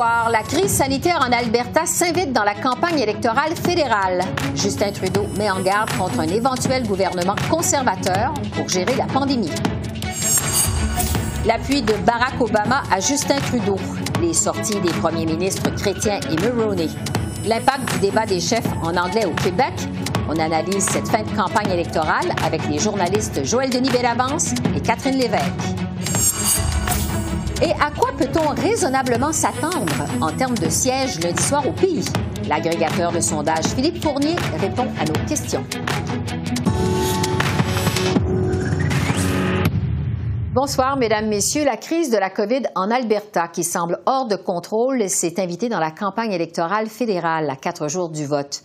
La crise sanitaire en Alberta s'invite dans la campagne électorale fédérale. Justin Trudeau met en garde contre un éventuel gouvernement conservateur pour gérer la pandémie. L'appui de Barack Obama à Justin Trudeau. Les sorties des premiers ministres chrétiens et Mulroney. L'impact du débat des chefs en anglais au Québec. On analyse cette fin de campagne électorale avec les journalistes Joël Denis Bellavance et Catherine Lévesque. Et à quoi peut-on raisonnablement s'attendre en termes de sièges lundi soir au pays? L'agrégateur de sondage Philippe Fournier répond à nos questions. Bonsoir, Mesdames, Messieurs. La crise de la COVID en Alberta, qui semble hors de contrôle, s'est invitée dans la campagne électorale fédérale à quatre jours du vote.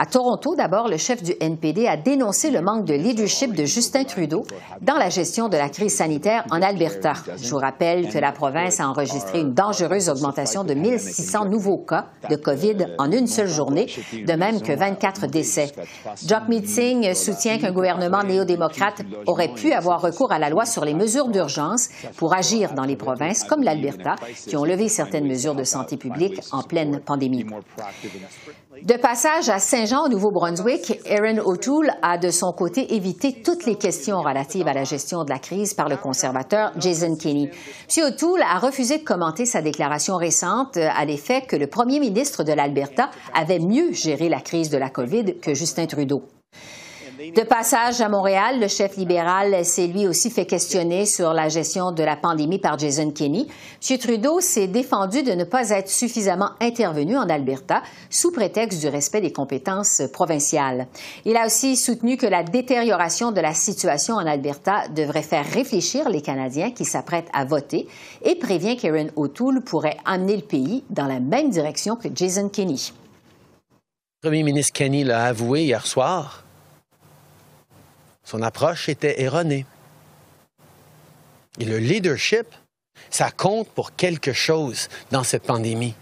À Toronto, d'abord, le chef du NPD a dénoncé le manque de leadership de Justin Trudeau dans la gestion de la crise sanitaire en Alberta. Je vous rappelle que la province a enregistré une dangereuse augmentation de 1600 nouveaux cas de COVID en une seule journée, de même que 24 décès. Jock Meeting soutient qu'un gouvernement néo-démocrate aurait pu avoir recours à la loi sur les mesures d'urgence pour agir dans les provinces comme l'Alberta, qui ont levé certaines mesures de santé publique en pleine pandémie. De passage à Saint-Jean, au Nouveau-Brunswick, Erin O'Toole a de son côté évité toutes les questions relatives à la gestion de la crise par le conservateur Jason Kenney. M. O'Toole a refusé de commenter sa déclaration récente à l'effet que le premier ministre de l'Alberta avait mieux géré la crise de la COVID que Justin Trudeau. De passage à Montréal, le chef libéral s'est lui aussi fait questionner sur la gestion de la pandémie par Jason Kenney. M. Trudeau s'est défendu de ne pas être suffisamment intervenu en Alberta sous prétexte du respect des compétences provinciales. Il a aussi soutenu que la détérioration de la situation en Alberta devrait faire réfléchir les Canadiens qui s'apprêtent à voter et prévient qu'Aaron O'Toole pourrait amener le pays dans la même direction que Jason Kenney. Premier ministre Kenney l'a avoué hier soir. Son approche était erronée. Et le leadership, ça compte pour quelque chose dans cette pandémie.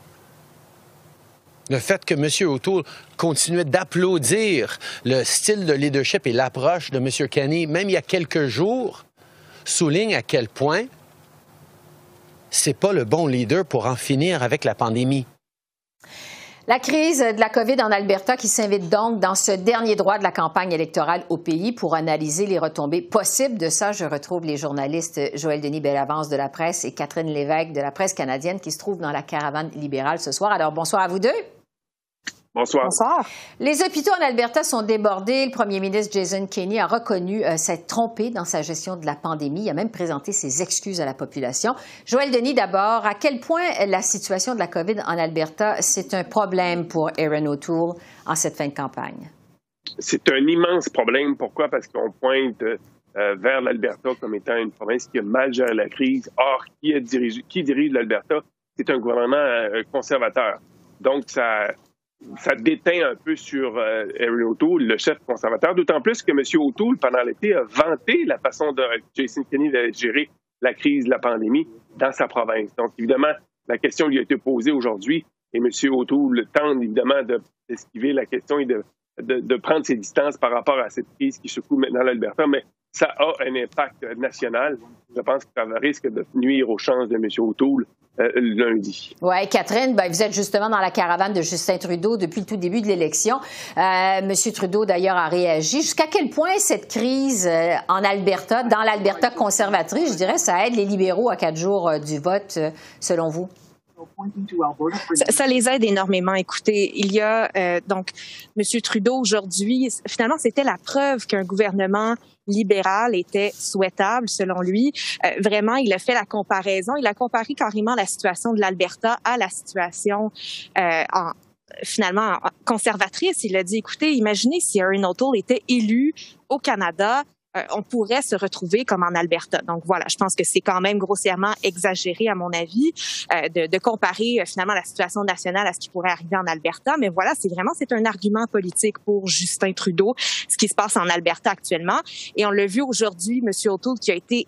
Le fait que M. O'Toole continuait d'applaudir le style de leadership et l'approche de M. Kenny, même il y a quelques jours, souligne à quel point c'est pas le bon leader pour en finir avec la pandémie. La crise de la COVID en Alberta qui s'invite donc dans ce dernier droit de la campagne électorale au pays pour analyser les retombées possibles de ça. Je retrouve les journalistes Joël Denis Bellavance de la presse et Catherine Lévesque de la presse canadienne qui se trouvent dans la caravane libérale ce soir. Alors bonsoir à vous deux. Bonsoir. Les hôpitaux en Alberta sont débordés. Le premier ministre Jason Kenney a reconnu euh, s'être trompé dans sa gestion de la pandémie. Il a même présenté ses excuses à la population. Joël Denis, d'abord, à quel point la situation de la COVID en Alberta, c'est un problème pour Aaron O'Toole en cette fin de campagne? C'est un immense problème. Pourquoi? Parce qu'on pointe euh, vers l'Alberta comme étant une province qui a mal géré la crise. Or, qui, dirige, qui dirige l'Alberta? C'est un gouvernement euh, conservateur. Donc, ça, ça déteint un peu sur euh, O'Toole, le chef conservateur, d'autant plus que M. O'Toole, pendant l'été, a vanté la façon de Jason Kenney de gérer la crise de la pandémie dans sa province. Donc, évidemment, la question lui a été posée aujourd'hui et M. O'Toole tente évidemment d'esquiver la question et de, de, prendre ses distances par rapport à cette crise qui secoue maintenant l'Alberta. Mais ça a un impact national. Je pense que ça risque de nuire aux chances de M. O'Toole euh, lundi. Oui, Catherine, ben, vous êtes justement dans la caravane de Justin Trudeau depuis le tout début de l'élection. Euh, Monsieur Trudeau, d'ailleurs, a réagi. Jusqu'à quel point cette crise euh, en Alberta, dans l'Alberta conservatrice, je dirais, ça aide les libéraux à quatre jours du vote, selon vous? Ça, les aide énormément. Écoutez, il y a donc M. Trudeau aujourd'hui, finalement, c'était la preuve qu'un gouvernement libéral était souhaitable selon lui. Euh, vraiment, il a fait la comparaison. Il a comparé carrément la situation de l'Alberta à la situation euh, en, finalement conservatrice. Il a dit, écoutez, imaginez si Aaron O'Toole était élu au Canada euh, on pourrait se retrouver comme en Alberta. Donc voilà, je pense que c'est quand même grossièrement exagéré à mon avis euh, de, de, comparer euh, finalement la situation nationale à ce qui pourrait arriver en Alberta. Mais voilà, c'est vraiment c'est un argument politique pour Justin Trudeau, ce qui se passe en Alberta actuellement. Et on l'a vu aujourd'hui, Monsieur O'Toole qui a été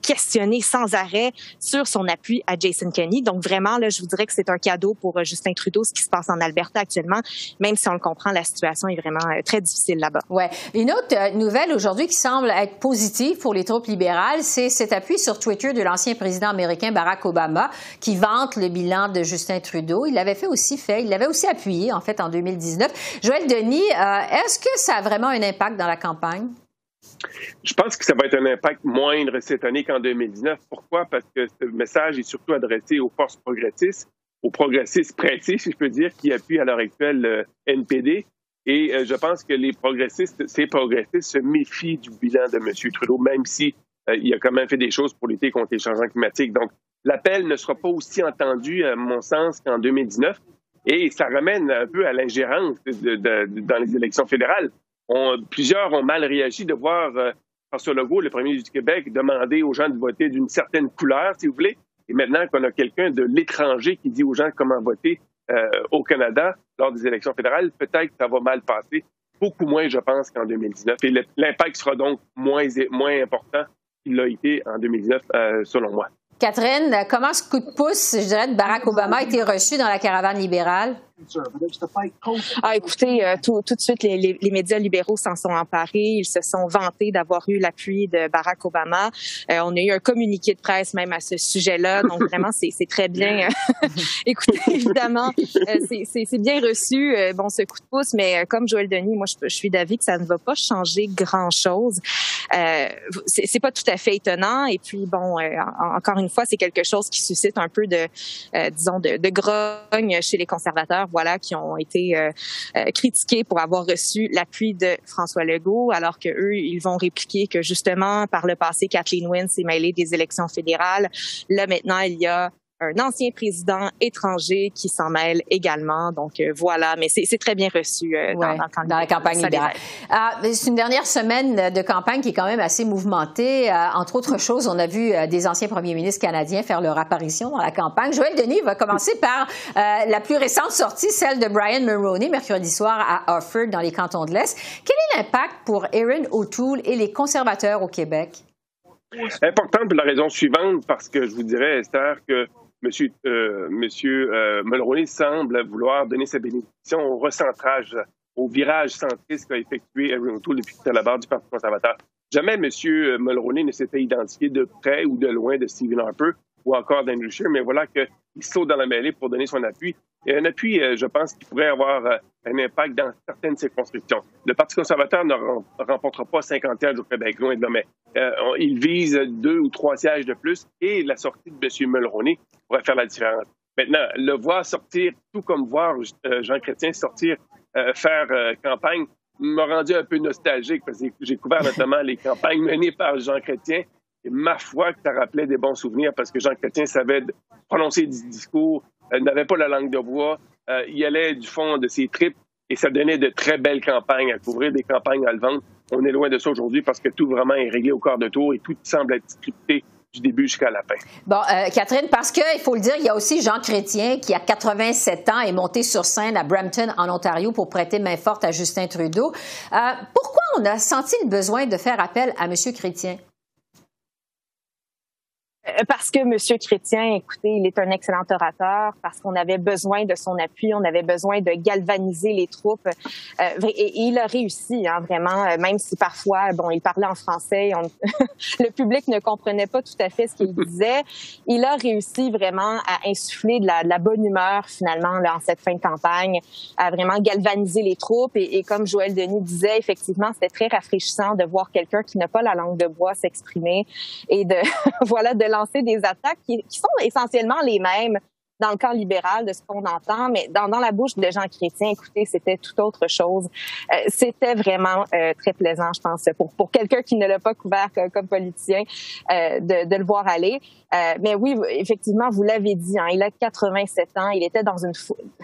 questionné sans arrêt sur son appui à Jason Kenney. Donc vraiment, là, je vous dirais que c'est un cadeau pour euh, Justin Trudeau, ce qui se passe en Alberta actuellement, même si on le comprend, la situation est vraiment euh, très difficile là-bas. Ouais. Une autre euh, nouvelle aujourd'hui qui semble être positive pour les troupes libérales, c'est cet appui sur Twitter de l'ancien président américain Barack Obama qui vante le bilan de Justin Trudeau. Il l'avait fait aussi fait, il l'avait aussi appuyé en fait en 2019. Joël Denis, est-ce que ça a vraiment un impact dans la campagne? Je pense que ça va être un impact moindre cette année qu'en 2019. Pourquoi? Parce que ce message est surtout adressé aux forces progressistes, aux progressistes prêtés, si je peux dire, qui appuient à l'heure actuelle le NPD. Et euh, je pense que les progressistes, ces progressistes se méfient du bilan de M. Trudeau, même si euh, il a quand même fait des choses pour lutter contre les changements climatiques. Donc, l'appel ne sera pas aussi entendu, à mon sens, qu'en 2019. Et ça ramène un peu à l'ingérence dans les élections fédérales plusieurs ont mal réagi de voir euh, François Legault, le premier du Québec, demander aux gens de voter d'une certaine couleur, si vous voulez. Et maintenant qu'on a quelqu'un de l'étranger qui dit aux gens comment voter euh, au Canada lors des élections fédérales, peut-être que ça va mal passer. Beaucoup moins, je pense, qu'en 2019. Et l'impact sera donc moins, moins important qu'il l'a été en 2019, euh, selon moi. Catherine, comment ce coup de pouce, je dirais, de Barack Obama a été reçu dans la caravane libérale? Ah, écoutez, euh, tout, tout, de suite, les, les, les médias libéraux s'en sont emparés. Ils se sont vantés d'avoir eu l'appui de Barack Obama. Euh, on a eu un communiqué de presse même à ce sujet-là. Donc, vraiment, c'est très bien. écoutez, évidemment, euh, c'est bien reçu, bon, ce coup de pouce. Mais comme Joël Denis, moi, je, je suis d'avis que ça ne va pas changer grand-chose. c'est pas tout à fait étonnant. Et puis, bon, encore une fois, c'est quelque chose qui suscite un peu de, disons, de, de grogne chez les conservateurs voilà, qui ont été euh, euh, critiqués pour avoir reçu l'appui de François Legault, alors que eux, ils vont répliquer que justement, par le passé, Kathleen Wynne s'est mêlée des élections fédérales. Là, maintenant, il y a un ancien président étranger qui s'en mêle également. Donc euh, voilà, mais c'est très bien reçu euh, dans, la campagne libérale. Ah, c'est une dernière semaine de campagne qui est quand même assez mouvementée. Euh, entre autres choses, on a vu des anciens premiers ministres canadiens faire leur apparition dans la campagne. Joël Denis va commencer par la plus récente sortie, celle de Brian Mulroney, mercredi soir à Offord, dans les cantons de l'Est. Quel est l'impact pour Erin O'Toole et les conservateurs au Québec? Important pour la raison suivante, parce que je vous dirais, Esther, que Monsieur, euh, Monsieur euh, Mulroney semble vouloir donner sa bénédiction au recentrage, au virage centriste qu'a effectué O'Toole depuis qu'il était à la barre du Parti conservateur. Jamais Monsieur Mulroney ne s'était identifié de près ou de loin de Stephen Harper ou encore Scheer, mais voilà qu'il saute dans la mêlée pour donner son appui. Et un appui, euh, je pense, qui pourrait avoir euh, un impact dans certaines circonscriptions. Le Parti conservateur ne remportera pas 50 sièges au Québec, loin de là, mais euh, il vise deux ou trois sièges de plus et la sortie de M. Mulroney pourrait faire la différence. Maintenant, le voir sortir, tout comme voir Jean Chrétien sortir, faire campagne, m'a rendu un peu nostalgique parce que j'ai couvert notamment les campagnes menées par Jean Chrétien et ma foi, que ça rappelait des bons souvenirs parce que Jean Chrétien savait prononcer des discours, euh, n'avait pas la langue de bois, euh, il allait du fond de ses tripes et ça donnait de très belles campagnes à couvrir, des campagnes à le vendre. On est loin de ça aujourd'hui parce que tout vraiment est réglé au quart de tour et tout semble être scripté du début jusqu'à la fin. Bon, euh, Catherine, parce qu'il faut le dire, il y a aussi Jean Chrétien qui, a 87 ans, est monté sur scène à Brampton, en Ontario, pour prêter main forte à Justin Trudeau. pourquoi on a senti le besoin de faire appel à M. Chrétien? Euh, parce que Monsieur Chrétien, écoutez, il est un excellent orateur, parce qu'on avait besoin de son appui, on avait besoin de galvaniser les troupes, euh, et, il a réussi, hein, vraiment, euh, même si parfois, bon, il parlait en français, le public ne comprenait pas tout à fait ce qu'il disait. Il a réussi vraiment à insuffler de la, bonne humeur finalement là, en cette fin de campagne, à vraiment galvaniser les troupes, et, comme Joël Denis disait, effectivement, c'était très rafraîchissant de voir quelqu'un qui n'a pas la langue de bois s'exprimer et de voilà de des attaques qui, sont essentiellement les mêmes dans le camp libéral de ce qu'on entend, mais dans, la bouche de gens chrétiens, écoutez, c'était tout autre chose. Euh, c'était vraiment euh, très plaisant, je pense, pour, pour quelqu'un qui ne l'a pas couvert comme, politicien, euh, de, le voir aller. mais oui, effectivement, vous l'avez dit, hein, il a 87 ans, il était dans, une,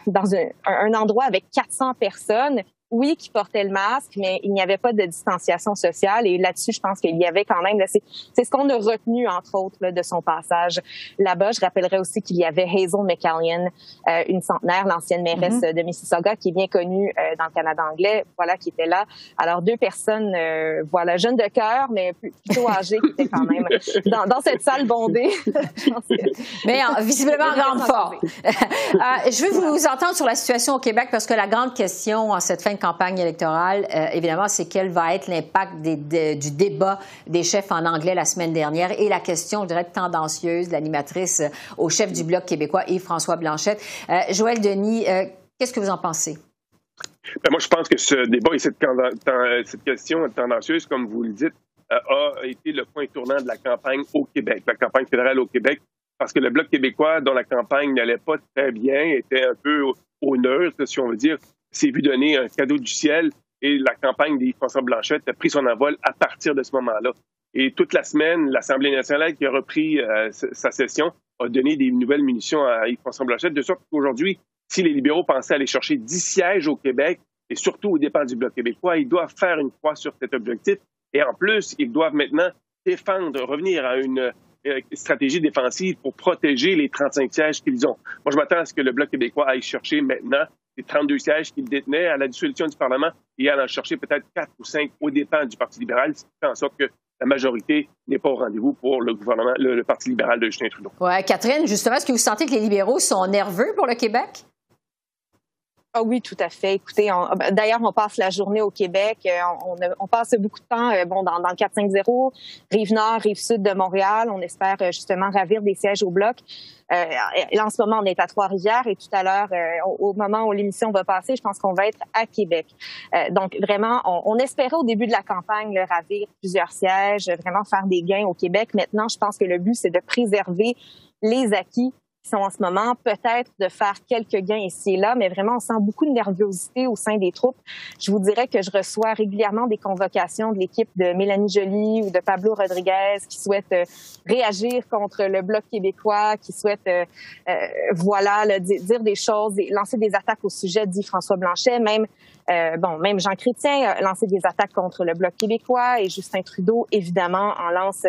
dans un endroit avec 400 personnes oui, qui portait le masque, mais il n'y avait pas de distanciation sociale. Et là-dessus, je pense qu'il y avait quand même, c'est ce qu'on a retenu, entre autres, de son passage là-bas. Je rappellerai aussi qu'il y avait Hazel McCallion, euh, une centenaire, l'ancienne mairesse mm-hmm. de Mississauga, qui est bien connue euh, dans le Canada anglais, voilà, qui était là. Alors, deux personnes, euh, voilà, jeunes de cœur, mais plutôt âgées, qui étaient quand même dans, dans cette salle bondée. mais visiblement en grande forme. je veux vous entendre sur la situation au Québec, parce que la grande question en cette fin campagne électorale, euh, évidemment, c'est quel va être l'impact du débat des chefs en anglais la semaine dernière et la question, je dirais, tendancieuse de l'animatrice euh, au chef du Bloc québécois, Yves-François Blanchette. Euh, Joël Denis, qu'est-ce que vous en pensez? Ben, moi, je pense que ce débat et cette, question tendancieuse, comme vous le dites, a été le point tournant de la campagne au Québec, la campagne fédérale au Québec, parce que le Bloc québécois, dont la campagne n'allait pas très bien, était un peu au neutre, si on veut dire, s'est vu donner un cadeau du ciel et la campagne d'Yves-François Blanchette a pris son envol à partir de ce moment-là. Et toute la semaine, l'Assemblée nationale qui a repris euh, sa session a donné des nouvelles munitions à Yves-François Blanchette, de sorte qu'aujourd'hui, si les libéraux pensaient aller chercher 10 sièges au Québec, et surtout au départ du Bloc québécois, ils doivent faire une croix sur cet objectif. Et en plus, ils doivent maintenant défendre, revenir à une euh, stratégie défensive pour protéger les 35 sièges qu'ils ont. Moi, je m'attends à ce que le Bloc québécois aille chercher maintenant les 32 sièges qu'il détenait à la dissolution du Parlement et en chercher peut-être 4 ou 5 au dépens du Parti libéral, ce qui fait en sorte que la majorité n'est pas au rendez-vous pour le gouvernement, le, Parti libéral de Justin Trudeau. Oui, Catherine, justement, est-ce que vous sentez que les libéraux sont nerveux pour le Québec? Ah oui, tout à fait. Écoutez, ben, d'ailleurs, on passe la journée au Québec. Euh, on, passe beaucoup de temps euh, bon, dans, dans le 450, rive nord, rive sud de Montréal. On espère euh, justement ravir des sièges au bloc. Euh, en ce moment, on est à Trois-Rivières et tout à l'heure, au, moment où l'émission va passer, je pense qu'on va être à Québec. donc, vraiment, on, espérait au début de la campagne ravir plusieurs sièges, vraiment faire des gains au Québec. Maintenant, je pense que le but, c'est de préserver les acquis sont en ce moment, peut-être de faire quelques gains ici et là, mais vraiment, on sent beaucoup de nervosité au sein des troupes. Je vous dirais que je reçois régulièrement des convocations de l'équipe de Mélanie Joly ou de Pablo Rodriguez qui souhaitent euh, réagir contre le Bloc québécois, qui souhaitent, euh, euh voilà, dire des choses, lancer des attaques au sujet, dit François Blanchet, même bon, même Jean Chrétien a lancé des attaques contre le Bloc québécois et Justin Trudeau, évidemment, en lance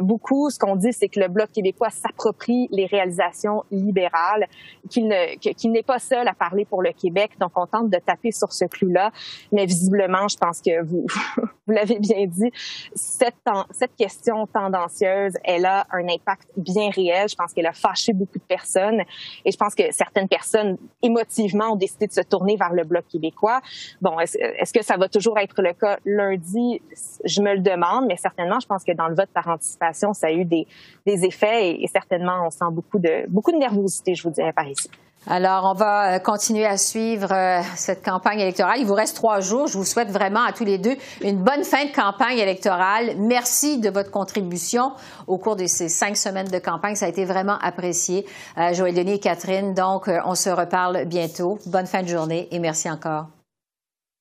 beaucoup. Ce qu'on dit, c'est que le Bloc québécois s'approprie les réalisations libérales, qu'il n'est pas seul à parler pour le Québec. Donc, on tente de taper sur ce clou-là. Mais visiblement, je pense que vous, l'avez bien dit, cette question tendancieuse, elle a un impact bien réel. Je pense qu'elle a fâché beaucoup de personnes. Et je pense que certaines personnes, émotivement, ont décidé de se tourner vers le Bloc québécois. Bon, est-ce que ça va toujours être le cas lundi? Je me le demande, mais certainement, je pense que dans le vote par anticipation, ça a eu des, effets et, certainement, on sent beaucoup de, beaucoup de nervosité, je vous dirais, par ici. Alors, on va euh, continuer à suivre euh, cette campagne électorale. Il vous reste trois jours. Je vous souhaite vraiment à tous les deux une bonne fin de campagne électorale. Merci de votre contribution au cours de ces cinq semaines de campagne. Ça a été vraiment apprécié. Euh, Joël Denis et Catherine, donc, on se reparle bientôt. Bonne fin de journée et merci encore.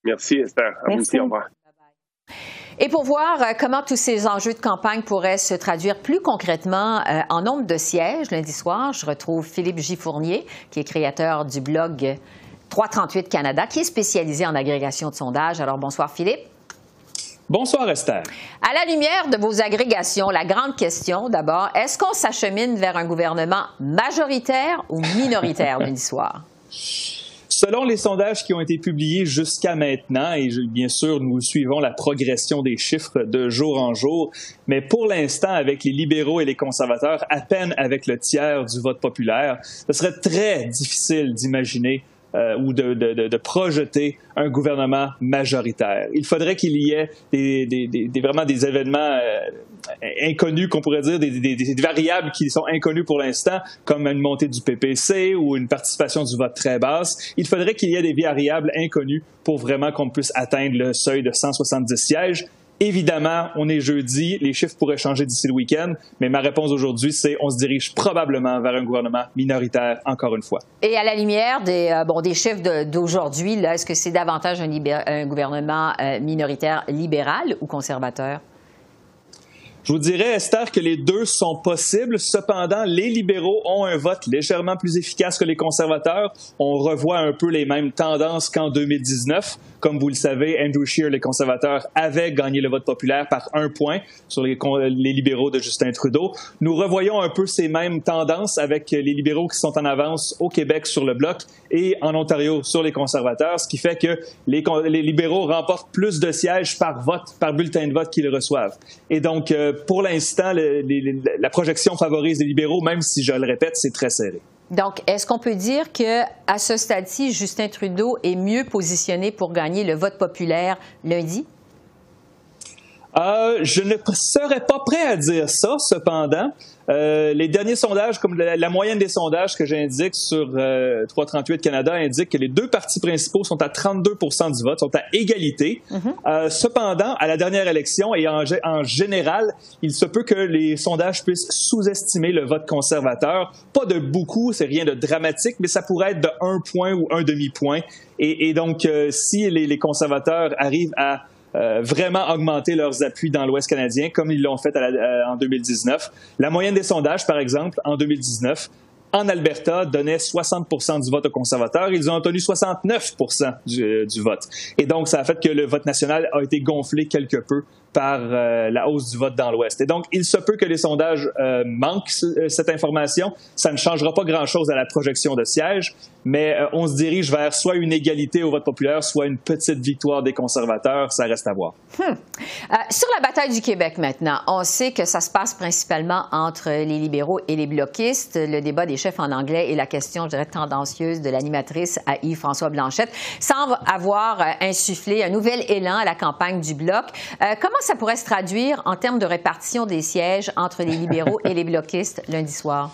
Merci, Esther. À Merci. Vous Au revoir. Et pour voir euh, comment tous ces enjeux de campagne pourraient se traduire plus concrètement euh, en nombre de sièges lundi soir, je retrouve Philippe Gifournier, qui est créateur du blog 338 Canada, qui est spécialisé en agrégation de sondages. Alors bonsoir Philippe. Bonsoir Esther. À la lumière de vos agrégations, la grande question d'abord, est-ce qu'on s'achemine vers un gouvernement majoritaire ou minoritaire lundi soir? Selon les sondages qui ont été publiés jusqu'à maintenant, et bien sûr, nous suivons la progression des chiffres de jour en jour, mais pour l'instant, avec les libéraux et les conservateurs, à peine avec le tiers du vote populaire, ce serait très difficile d'imaginer euh, ou de, de, de, projeter un gouvernement majoritaire. Il faudrait qu'il y ait des, des, des, vraiment des événements euh, inconnus, qu'on pourrait dire, des, variables qui sont inconnues pour l'instant, comme une montée du PPC ou une participation du vote très basse. Il faudrait qu'il y ait des variables inconnues pour vraiment qu'on puisse atteindre le seuil de 170 sièges. Évidemment, on est jeudi, les chiffres pourraient changer d'ici le week-end, mais ma réponse aujourd'hui, c'est on se dirige probablement vers un gouvernement minoritaire, encore une fois. Et à la lumière des, euh, bon, des chiffres d'aujourd'hui, est-ce que c'est davantage un, un gouvernement euh, minoritaire libéral ou conservateur? Je vous dirais, Esther, que les deux sont possibles. Cependant, les libéraux ont un vote légèrement plus efficace que les conservateurs. On revoit un peu les mêmes tendances qu'en 2019. Comme vous le savez, Andrew Scheer, les conservateurs, avaient gagné le vote populaire par un point sur les, les libéraux de Justin Trudeau. Nous revoyons un peu ces mêmes tendances avec les libéraux qui sont en avance au Québec sur le bloc et en Ontario sur les conservateurs, ce qui fait que les, les libéraux remportent plus de sièges par vote, par bulletin de vote qu'ils reçoivent. Et donc, euh, pour l'instant, la projection favorise les libéraux, même si, je le répète, c'est très serré. Donc, est-ce qu'on peut dire que à ce stade-ci, Justin Trudeau est mieux positionné pour gagner le vote populaire lundi? Euh, je ne serais pas prêt à dire ça, cependant. Euh, les derniers sondages, comme la, moyenne des sondages que j'indique sur 338 euh, Canada, indique que les deux partis principaux sont à 32% du vote, sont à égalité. Mm-hmm. cependant, à la dernière élection et en, en, général, il se peut que les sondages puissent sous-estimer le vote conservateur. Pas de beaucoup, c'est rien de dramatique, mais ça pourrait être de un point ou un demi-point. Et, et, donc, si les, les conservateurs arrivent à euh, vraiment augmenter leurs appuis dans l'Ouest canadien, comme ils l'ont fait euh, en 2019. La moyenne des sondages, par exemple, en 2019, en Alberta, donnait 60 du vote aux conservateurs. Ils ont obtenu 69 du, euh, du, vote. Et donc, ça a fait que le vote national a été gonflé quelque peu par euh, la hausse du vote dans l'Ouest. Et donc, il se peut que les sondages euh, manquent euh, cette information. Ça ne changera pas grand-chose à la projection de sièges, mais on se dirige vers soit une égalité au vote populaire, soit une petite victoire des conservateurs. Ça reste à voir. Hmm. sur la bataille du Québec maintenant, on sait que ça se passe principalement entre les libéraux et les bloquistes. Le débat des chefs en anglais et la question, je dirais, tendancieuse de l'animatrice à Yves-François Blanchette semble avoir insufflé un nouvel élan à la campagne du Bloc. Ça pourrait se traduire en termes de répartition des sièges entre les libéraux et les bloquistes lundi soir?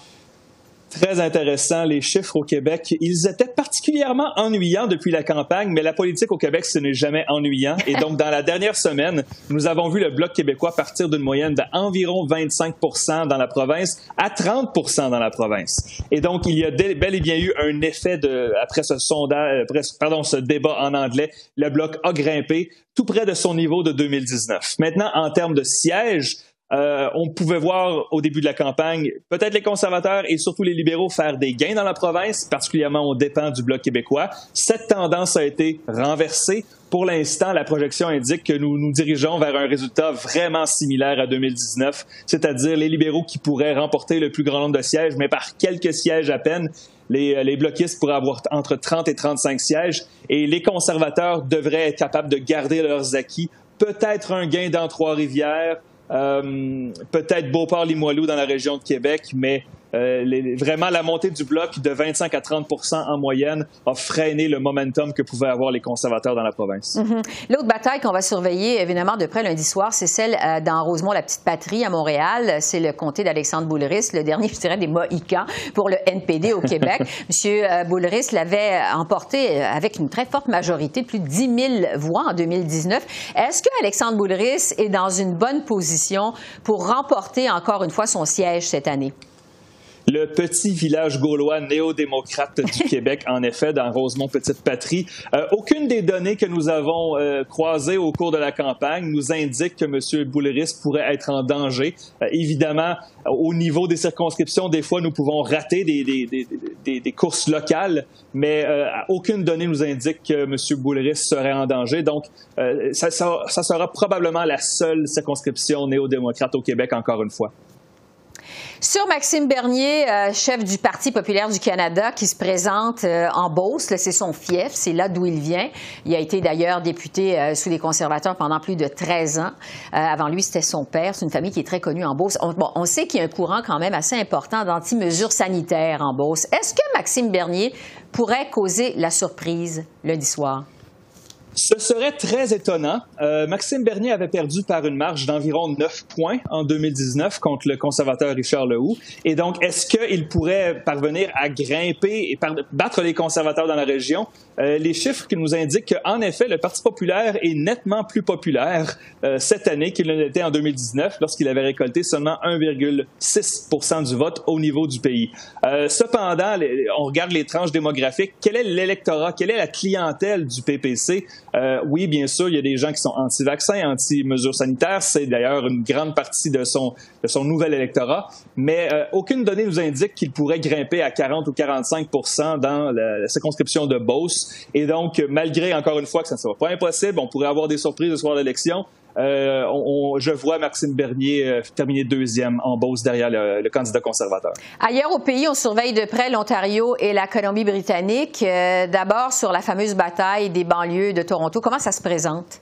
Très intéressant, les chiffres au Québec. Ils étaient particulièrement ennuyants depuis la campagne, mais la politique au Québec, ce n'est jamais ennuyant. Et donc, dans la dernière semaine, nous avons vu le Bloc québécois partir d'une moyenne d'environ 25% dans la province à 30% dans la province. Et donc, il y a bel et bien eu un effet de, après ce sondage, euh, pardon, ce débat en anglais, le Bloc a grimpé tout près de son niveau de 2019. Maintenant, en termes de sièges, euh, on pouvait voir au début de la campagne peut-être les conservateurs et surtout les libéraux faire des gains dans la province, particulièrement aux dépens du Bloc québécois. Cette tendance a été renversée. Pour l'instant, la projection indique que nous nous dirigeons vers un résultat vraiment similaire à 2019, c'est-à-dire les libéraux qui pourraient remporter le plus grand nombre de sièges, mais par quelques sièges à peine. Les, les, bloquistes pourraient avoir entre 30 et 35 sièges et les conservateurs devraient être capables de garder leurs acquis. Peut-être un gain dans Trois-Rivières, euh, peut-être Beauport-Limoilou dans la région de Québec, mais euh, vraiment, la montée du bloc de 25 à 30 en moyenne a freiné le momentum que pouvaient avoir les conservateurs dans la province. Mm-hmm. L'autre bataille qu'on va surveiller, évidemment, de près lundi soir, c'est celle euh, dans Rosemont-la-Petite-Patrie à Montréal. C'est le comté d'Alexandre Boulris, le dernier, je dirais, des Mohicans pour le NPD au Québec. Monsieur euh, Boulris l'avait emporté avec une très forte majorité, de plus de 10 000 voix en 2019. Est-ce que Alexandre Boulris est dans une bonne position pour remporter encore une fois son siège cette année? Le petit village gaulois néo-démocrate du Québec, en effet, dans Rosemont Petite Patrie. Euh, aucune des données que nous avons euh, croisées au cours de la campagne nous indique que M. Bouleris pourrait être en danger. Euh, évidemment, au niveau des circonscriptions, des fois, nous pouvons rater des, des, des, des courses locales, mais aucune donnée nous indique que M. Bouleris serait en danger. Donc, ça, ça, ça sera probablement la seule circonscription néo-démocrate au Québec, encore une fois. Sur Maxime Bernier, euh, chef du Parti populaire du Canada, qui se présente euh, en Beauce, c'est son fief, c'est là d'où il vient. Il a été d'ailleurs député euh, sous les conservateurs pendant plus de 13 ans. avant lui, c'était son père. C'est une famille qui est très connue en Beauce. On, sait qu'il y a un courant quand même assez important d'anti-mesures sanitaires en Beauce. Est-ce que Maxime Bernier pourrait causer la surprise lundi soir? Ce serait très étonnant. Euh, Maxime Bernier avait perdu par une marge d'environ 9 points en 2019 contre le conservateur Richard Lehoux. Et donc, est-ce qu'il pourrait parvenir à grimper et battre les conservateurs dans la région? Euh, les chiffres qui nous indiquent qu'en effet, le Parti populaire est nettement plus populaire euh, cette année qu'il ne l'était en 2019 lorsqu'il avait récolté seulement 1,6% du vote au niveau du pays. Euh, cependant, on regarde les tranches démographiques. Quel est l'électorat? Quelle est la clientèle du PPC? Euh, oui, bien sûr, il y a des gens qui sont anti-vaccins, anti-mesures sanitaires. C'est d'ailleurs une grande partie de son, de son nouvel électorat. Mais euh, aucune donnée nous indique qu'il pourrait grimper à 40 ou 45 dans la, circonscription de Beauce. Et donc, malgré, encore une fois, que ça ne sera pas impossible, on pourrait avoir des surprises ce soir de l'élection. Euh, je vois Maxime Bernier euh, terminer deuxième en Beauce derrière le, candidat conservateur. Ailleurs au pays, on surveille de près l'Ontario et la Colombie-Britannique. Euh, d'abord sur la fameuse bataille des banlieues de Toronto. Comment ça se présente?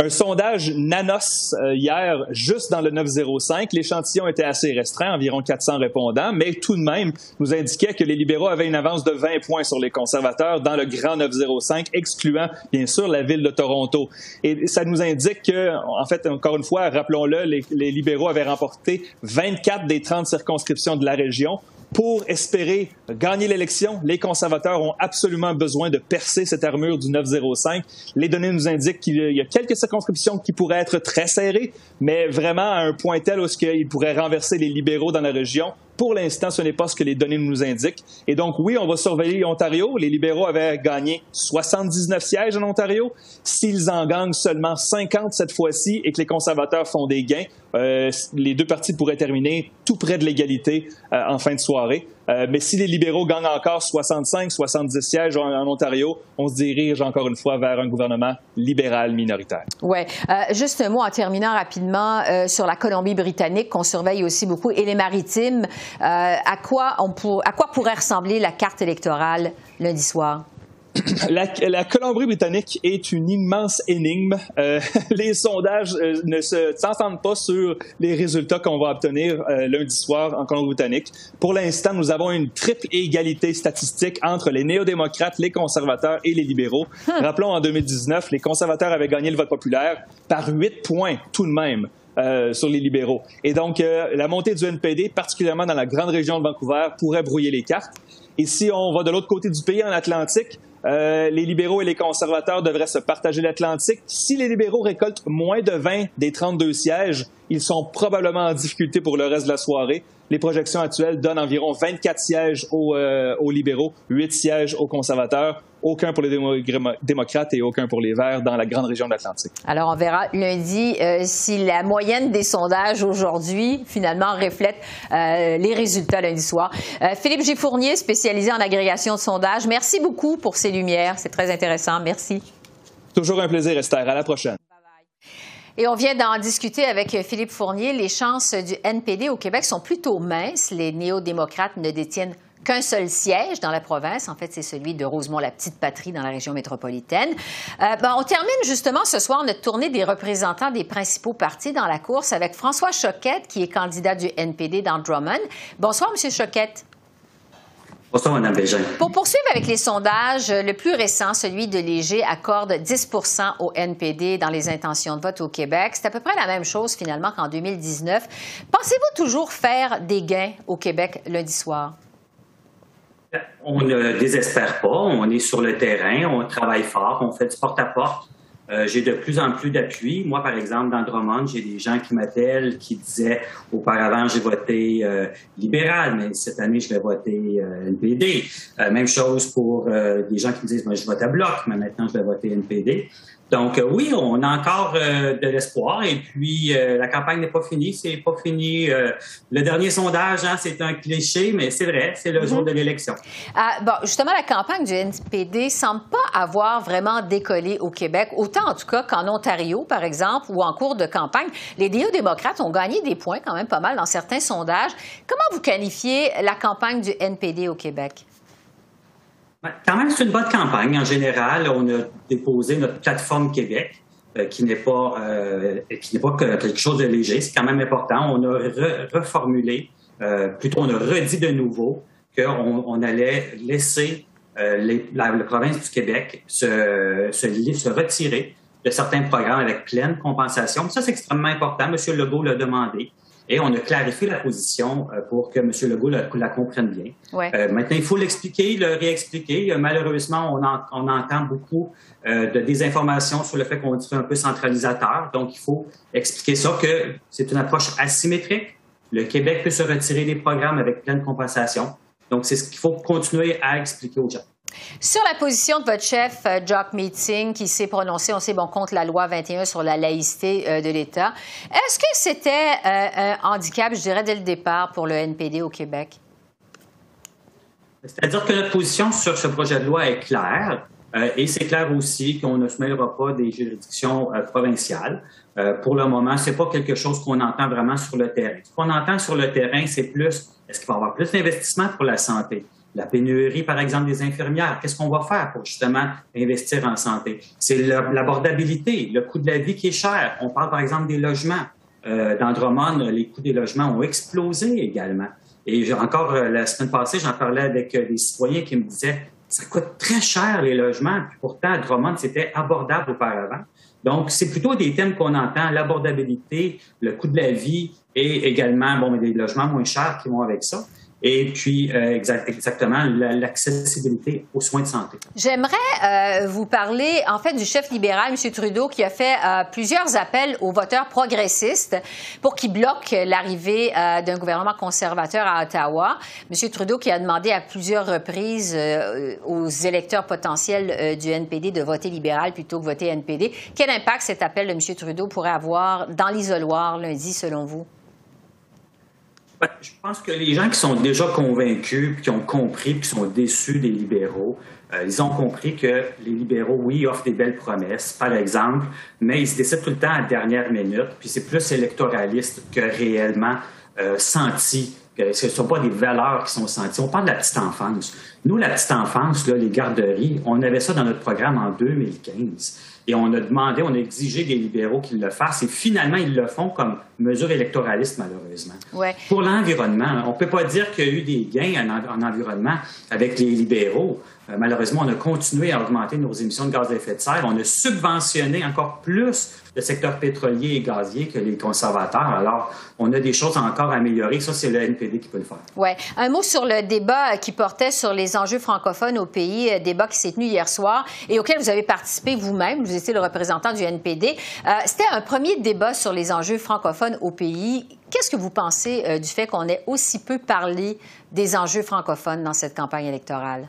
Un sondage Nanos euh, hier, juste dans le 905. L'échantillon était assez restreint, environ 400 répondants, mais tout de même nous indiquait que les libéraux avaient une avance de 20 points sur les conservateurs dans le grand 905, excluant bien sûr la ville de Toronto. Et ça nous indique que, en fait, encore une fois, rappelons-le, les, les libéraux avaient remporté 24 des 30 circonscriptions de la région pour espérer gagner l'élection, les conservateurs ont absolument besoin de percer cette armure du 905. Les données nous indiquent qu'il y a quelques circonscriptions qui pourraient être très serrées, mais vraiment à un point tel où ils pourraient renverser les libéraux dans la région. Pour l'instant, ce n'est pas ce que les données nous indiquent. Et donc, oui, on va surveiller Ontario. Les libéraux avaient gagné 79 sièges en Ontario. S'ils en gagnent seulement 50 cette fois-ci et que les conservateurs font des gains, euh, les deux partis pourraient terminer tout près de l'égalité euh, en fin de soirée. Euh, mais si les libéraux gagnent encore 65, 70 sièges en, Ontario, on se dirige encore une fois vers un gouvernement libéral minoritaire. Oui. Euh, juste un mot en terminant rapidement euh, sur la Colombie-Britannique qu'on surveille aussi beaucoup et les maritimes. à, quoi on à quoi pourrait ressembler la carte électorale lundi soir? la, Colombie-Britannique est une immense énigme. Euh, les sondages euh, ne s'entendent pas sur les résultats qu'on va obtenir euh, lundi soir en Colombie-Britannique. Pour l'instant, nous avons une triple égalité statistique entre les néo-démocrates, les conservateurs et les libéraux. Hmm. Rappelons, en 2019, les conservateurs avaient gagné le vote populaire par huit points tout de même. sur les libéraux. Et donc, la montée du NPD, particulièrement dans la grande région de Vancouver, pourrait brouiller les cartes. Et si on va de l'autre côté du pays, en Atlantique, euh, les libéraux et les conservateurs devraient se partager l'Atlantique. Si les libéraux récoltent moins de 20 des 32 sièges, ils sont probablement en difficulté pour le reste de la soirée. Les projections actuelles donnent environ 24 sièges aux, euh, aux libéraux, 8 sièges aux conservateurs aucun pour les démocrates et aucun pour les Verts dans la grande région de l'Atlantique. Alors, on verra lundi euh, si la moyenne des sondages aujourd'hui, finalement, reflète euh, les résultats lundi soir. Euh, Philippe Gifournier, spécialisé en agrégation de sondages, merci beaucoup pour ces lumières. C'est très intéressant. Merci. Toujours un plaisir, Esther. À la prochaine. Et on vient d'en discuter avec Philippe Fournier. Les chances du NPD au Québec sont plutôt minces. Les néo-démocrates ne détiennent qu'un seul siège dans la province. En fait, c'est celui de Rosemont, la petite patrie dans la région métropolitaine. Euh, ben, on termine justement ce soir notre tournée des représentants des principaux partis dans la course avec François Choquette, qui est candidat du NPD dans Drummond. Bonsoir, Monsieur Choquette. Bonsoir, Mme Bégin. Pour poursuivre avec les sondages, le plus récent, celui de Léger, accorde 10% au NPD dans les intentions de vote au Québec. C'est à peu près la même chose finalement qu'en 2019. Pensez-vous toujours faire des gains au Québec lundi soir? On ne désespère pas, on est sur le terrain, on travaille fort, on fait du porte-à-porte. Euh, j'ai de plus en plus d'appui. Moi, par exemple, dans Drummond, j'ai des gens qui m'appellent, qui disaient auparavant, j'ai voté euh, libéral, mais cette année, je vais voter euh, NPD. même chose pour des gens qui me disent, moi, je vote à bloc, mais maintenant, je vais voter NPD. Donc euh, oui, on a encore euh, de l'espoir et puis euh, la campagne n'est pas finie, c'est pas fini. le dernier sondage, hein, c'est un cliché, mais c'est vrai, c'est le jour mhm. de l'élection. Ah, bon, justement, la campagne du NPD semble pas avoir vraiment décollé au Québec, autant en tout cas qu'en Ontario, par exemple, ou en cours de campagne. Les néo-démocrates ont gagné des points quand même pas mal dans certains sondages. Comment vous qualifiez la campagne du NPD au Québec? Quand même, c'est une bonne campagne. En général, on a déposé notre plateforme Québec, euh, qui n'est pas euh, qui n'est pas quelque chose de léger. C'est quand même important. On a reformulé, euh, plutôt on a redit de nouveau qu'on on allait laisser la, province du Québec se, se, se, retirer de certains programmes avec pleine compensation. Ça, c'est extrêmement important. M. Legault l'a demandé. Et on a clarifié la position euh, pour que M. Legault la, comprenne bien. Euh, maintenant, il faut l'expliquer, le réexpliquer. Euh, malheureusement, on, entend beaucoup de désinformation sur le fait qu'on est un peu centralisateur. Donc, il faut expliquer ça, que c'est une approche asymétrique. Le Québec peut se retirer des programmes avec pleine compensation. Donc, c'est ce qu'il faut continuer à expliquer aux gens. Sur la position de votre chef, euh, Jock Meeting, qui s'est prononcé, on sait, bon, contre la loi 21 sur la laïcité euh, de l'État, est-ce que c'était euh, un handicap, je dirais, dès le départ pour le NPD au Québec? C'est-à-dire que notre position sur ce projet de loi est claire. et c'est clair aussi qu'on ne se mêlera pas des juridictions provinciales. pour le moment, ce n'est pas quelque chose qu'on entend vraiment sur le terrain. Ce qu'on entend sur le terrain, c'est plus, est-ce qu'il va y avoir plus d'investissement pour la santé? La pénurie, par exemple, des infirmières. Qu'est-ce qu'on va faire pour justement investir en santé? C'est l'abordabilité, le coût de la vie qui est cher. On parle, par exemple, des logements. Euh, dans Drummond, les coûts des logements ont explosé également. Et encore euh, la semaine passée, j'en parlais avec euh, des citoyens qui me disaient ça coûte très cher les logements, puis pourtant à Drummond, c'était abordable auparavant. Donc, c'est plutôt des thèmes qu'on entend, l'abordabilité, le coût de la vie et également bon, des logements moins chers qui vont avec ça et puis euh, exactement l'accessibilité aux soins de santé. J'aimerais euh, vous parler en fait du chef libéral, M. Trudeau, qui a fait euh, plusieurs appels aux voteurs progressistes pour qu'ils bloquent l'arrivée d'un gouvernement conservateur à Ottawa. M. Trudeau qui a demandé à plusieurs reprises aux électeurs potentiels du NPD de voter libéral plutôt que voter NPD. Quel impact cet appel de M. Trudeau pourrait avoir dans l'isoloir lundi, selon vous? Ben, je pense que les gens qui sont déjà convaincus, qui ont compris, qui sont déçus des libéraux, euh, ils ont compris que les libéraux, oui, offrent des belles promesses, par exemple, mais ils se décident tout le temps à la dernière minute, puis c'est plus électoraliste que réellement euh, senti. Ce ne sont pas des valeurs qui sont senties. On parle de la petite enfance. Nous, la petite enfance, là, les garderies, on avait ça dans notre programme en 2015. Et on a demandé, on a exigé des libéraux qu'ils le fassent. Et finalement, ils le font comme mesure électoraliste, malheureusement. Pour l'environnement, on ne peut pas dire qu'il y a eu des gains en, environnement avec les libéraux. Euh, malheureusement, on a continué à augmenter nos émissions de gaz à effet de serre. On a subventionné encore plus le secteur pétrolier et gazier que les conservateurs. Alors, on a des choses encore à améliorer. Ça, c'est le NPD qui peut le faire. Oui. Un mot sur le débat qui portait sur les enjeux francophones au pays, euh, débat qui s'est tenu hier soir et auquel vous avez participé vous-même. Vous étiez le représentant du NPD. Euh, c'était un premier débat sur les enjeux francophones au pays. Qu'est-ce que vous pensez du fait qu'on ait aussi peu parlé des enjeux francophones dans cette campagne électorale?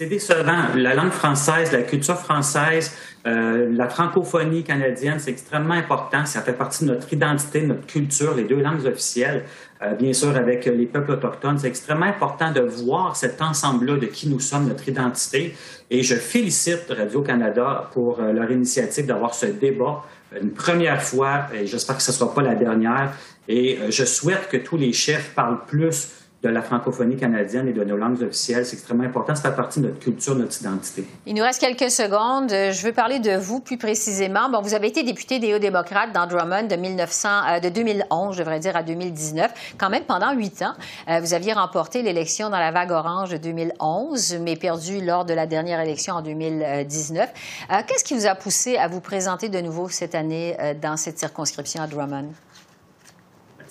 C'est décevant. La langue française, la culture française, euh, la francophonie canadienne, c'est extrêmement important. Ça fait partie de notre identité, de notre culture, les deux langues officielles. Euh, bien sûr, avec les peuples autochtones, c'est extrêmement important de voir cet ensemble-là de qui nous sommes, notre identité. Et je félicite Radio-Canada pour euh, leur initiative d'avoir ce débat une première fois, j'espère que ce ne sera pas la dernière. Et je souhaite que tous les chefs parlent plus de la francophonie canadienne et de nos langues officielles. C'est extrêmement important. Ça fait partie de notre culture, de notre identité. Il nous reste quelques secondes. Je veux parler de vous plus précisément. Bon, vous avez été député des Hauts-démocrates dans Drummond de, 1900, euh, de 2011, je devrais dire, à 2019. Quand même, pendant huit ans, euh, vous aviez remporté l'élection dans la vague orange de 2011, mais perdu lors de la dernière élection en 2019. Euh, qu'est-ce qui vous a poussé à vous présenter de nouveau cette année dans cette circonscription à Drummond?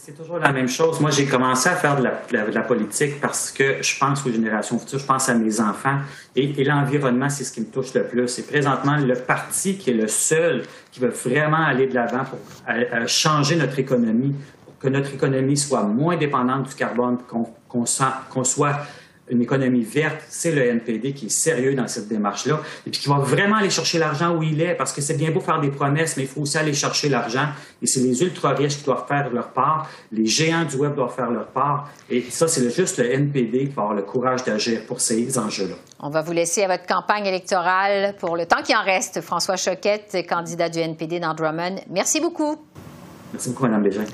C'est toujours la même chose. Moi, j'ai commencé à faire de la, politique parce que je pense aux générations futures, je pense à mes enfants et, l'environnement, c'est ce qui me touche le plus. Et présentement, le parti qui est le seul qui veut vraiment aller de l'avant pour changer notre économie, pour que notre économie soit moins dépendante du carbone, qu'on soit une économie verte, c'est le NPD qui est sérieux dans cette démarche-là et puis qui va vraiment aller chercher l'argent où il est parce que c'est bien beau faire des promesses, mais il faut aussi aller chercher l'argent et c'est les ultra-riches qui doivent faire leur part, les géants du web doivent faire leur part et ça, c'est juste le NPD qui va avoir le courage d'agir pour ces enjeux-là. On va vous laisser à votre campagne électorale pour le temps qui en reste. François Choquette, candidat du NPD dans Drummond. Merci beaucoup. Merci beaucoup, Mme Bégin.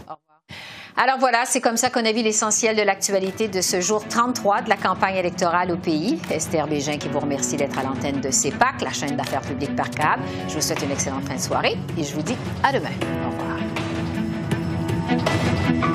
Alors voilà, c'est comme ça qu'on a vu l'essentiel de l'actualité de ce jour 33 de la campagne électorale au pays. Esther Bégin qui vous remercie d'être à l'antenne de CEPAC, la chaîne d'affaires publiques par câble. Je vous souhaite une excellente fin de soirée et je vous dis à demain. Au revoir.